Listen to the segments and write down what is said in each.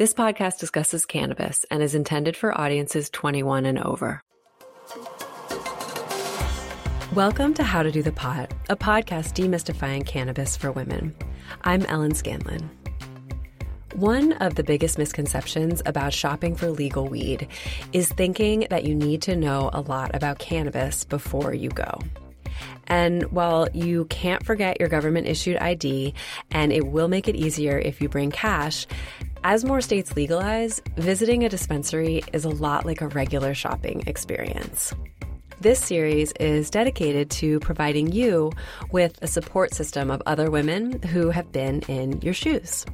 This podcast discusses cannabis and is intended for audiences 21 and over. Welcome to How to Do the Pot, a podcast demystifying cannabis for women. I'm Ellen Scanlon. One of the biggest misconceptions about shopping for legal weed is thinking that you need to know a lot about cannabis before you go. And while you can't forget your government issued ID, and it will make it easier if you bring cash, as more states legalize, visiting a dispensary is a lot like a regular shopping experience. This series is dedicated to providing you with a support system of other women who have been in your shoes.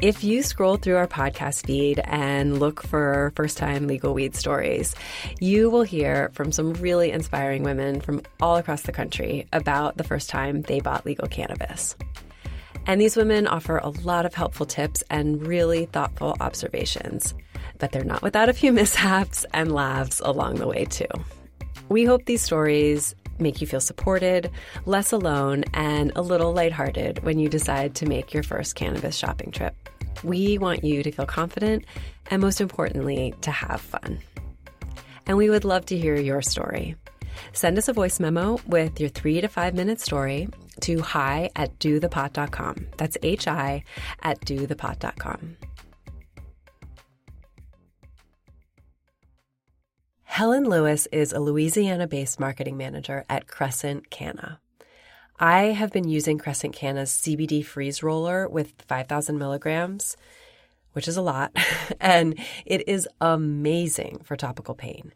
If you scroll through our podcast feed and look for first time legal weed stories, you will hear from some really inspiring women from all across the country about the first time they bought legal cannabis. And these women offer a lot of helpful tips and really thoughtful observations. But they're not without a few mishaps and laughs along the way, too. We hope these stories make you feel supported, less alone, and a little lighthearted when you decide to make your first cannabis shopping trip. We want you to feel confident and, most importantly, to have fun. And we would love to hear your story. Send us a voice memo with your three to five minute story to hi at dothepot.com. That's H I at dothepot.com. Helen Lewis is a Louisiana based marketing manager at Crescent Canna. I have been using Crescent Canna's CBD freeze roller with 5,000 milligrams which is a lot, and it is amazing for topical pain.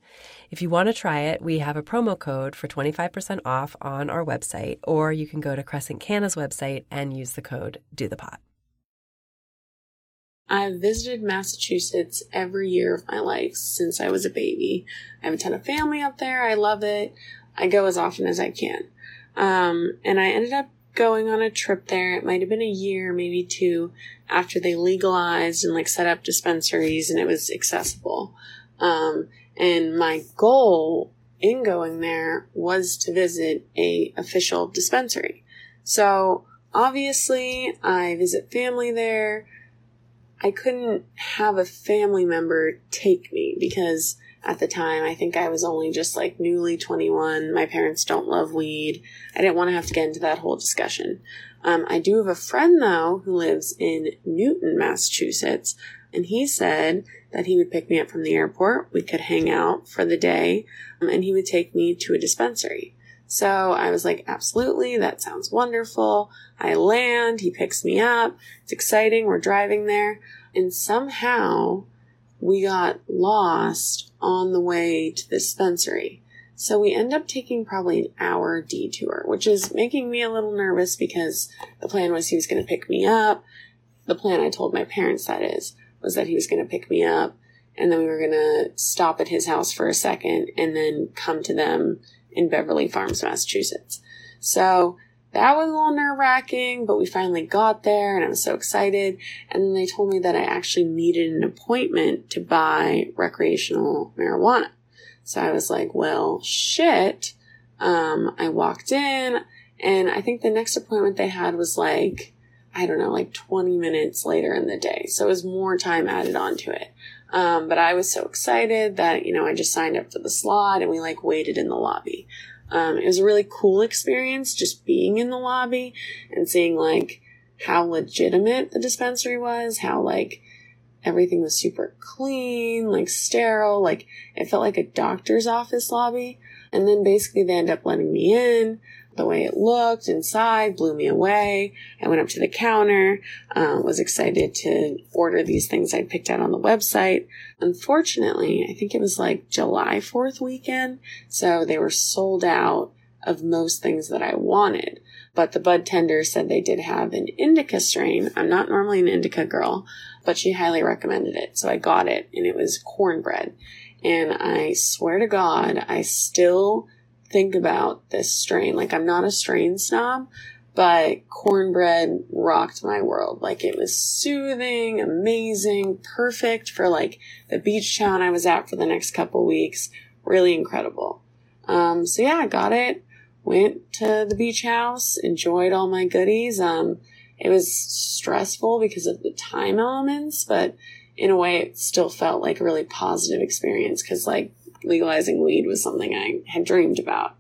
If you want to try it, we have a promo code for 25% off on our website, or you can go to Crescent Canna's website and use the code Do the Pot. I've visited Massachusetts every year of my life since I was a baby. I have a ton of family up there. I love it. I go as often as I can. Um, and I ended up going on a trip there. It might have been a year, maybe two, after they legalized and like set up dispensaries and it was accessible. Um, and my goal in going there was to visit a official dispensary. So obviously I visit family there. I couldn't have a family member take me because at the time. I think I was only just like newly 21. My parents don't love weed. I didn't want to have to get into that whole discussion. Um, I do have a friend though who lives in Newton, Massachusetts, and he said that he would pick me up from the airport. We could hang out for the day, um, and he would take me to a dispensary. So I was like, absolutely, that sounds wonderful. I land, he picks me up. It's exciting. We're driving there. And somehow we got lost on the way to the dispensary. So we end up taking probably an hour detour, which is making me a little nervous because the plan was he was going to pick me up. The plan I told my parents that is, was that he was going to pick me up and then we were going to stop at his house for a second and then come to them in Beverly Farms, Massachusetts. So that was a little nerve wracking, but we finally got there and I was so excited. And then they told me that I actually needed an appointment to buy recreational marijuana. So I was like, well, shit. Um, I walked in and I think the next appointment they had was like, I don't know, like 20 minutes later in the day. So it was more time added onto it. Um, but I was so excited that, you know, I just signed up for the slot and we like waited in the lobby. Um, it was a really cool experience just being in the lobby and seeing like how legitimate the dispensary was, how like everything was super clean, like sterile, like it felt like a doctor's office lobby. And then basically they end up letting me in the way it looked inside blew me away. I went up to the counter, uh, was excited to order these things I picked out on the website. Unfortunately, I think it was like July 4th weekend, so they were sold out of most things that I wanted. But the bud tender said they did have an indica strain. I'm not normally an indica girl, but she highly recommended it. So I got it and it was cornbread. And I swear to God, I still think about this strain. Like, I'm not a strain snob, but cornbread rocked my world. Like, it was soothing, amazing, perfect for like the beach town I was at for the next couple weeks. Really incredible. Um, so yeah, I got it. Went to the beach house, enjoyed all my goodies. Um, it was stressful because of the time elements, but in a way it still felt like a really positive experience because like legalizing weed was something I had dreamed about.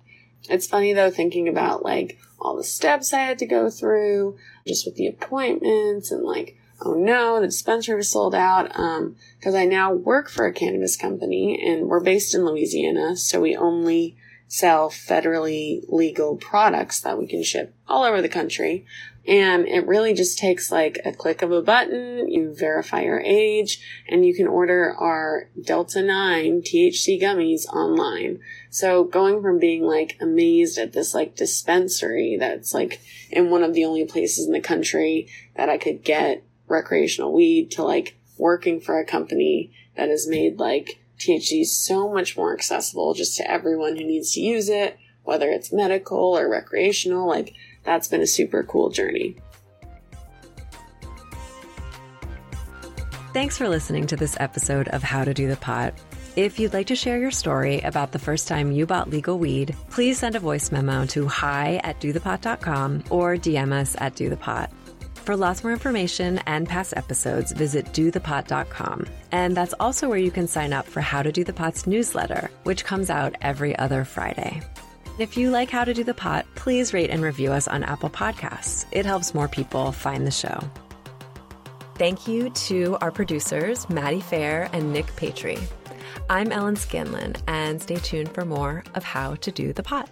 It's funny though, thinking about like all the steps I had to go through, just with the appointments and like, oh no, the dispensary was sold out. Um, cause I now work for a cannabis company and we're based in Louisiana. So we only sell federally legal products that we can ship all over the country. And it really just takes like a click of a button. You verify your age and you can order our Delta 9 THC gummies online. So going from being like amazed at this like dispensary that's like in one of the only places in the country that I could get recreational weed to like working for a company that has made like THC is so much more accessible just to everyone who needs to use it, whether it's medical or recreational. Like that's been a super cool journey. Thanks for listening to this episode of How to Do the Pot. If you'd like to share your story about the first time you bought legal weed, please send a voice memo to hi at dothepot.com or DM us at dothepot. For lots more information and past episodes, visit dothepot.com. And that's also where you can sign up for How to Do the Pot's newsletter, which comes out every other Friday. If you like How to Do the Pot, please rate and review us on Apple Podcasts. It helps more people find the show. Thank you to our producers, Maddie Fair and Nick Patry. I'm Ellen Scanlon, and stay tuned for more of How to Do the Pot.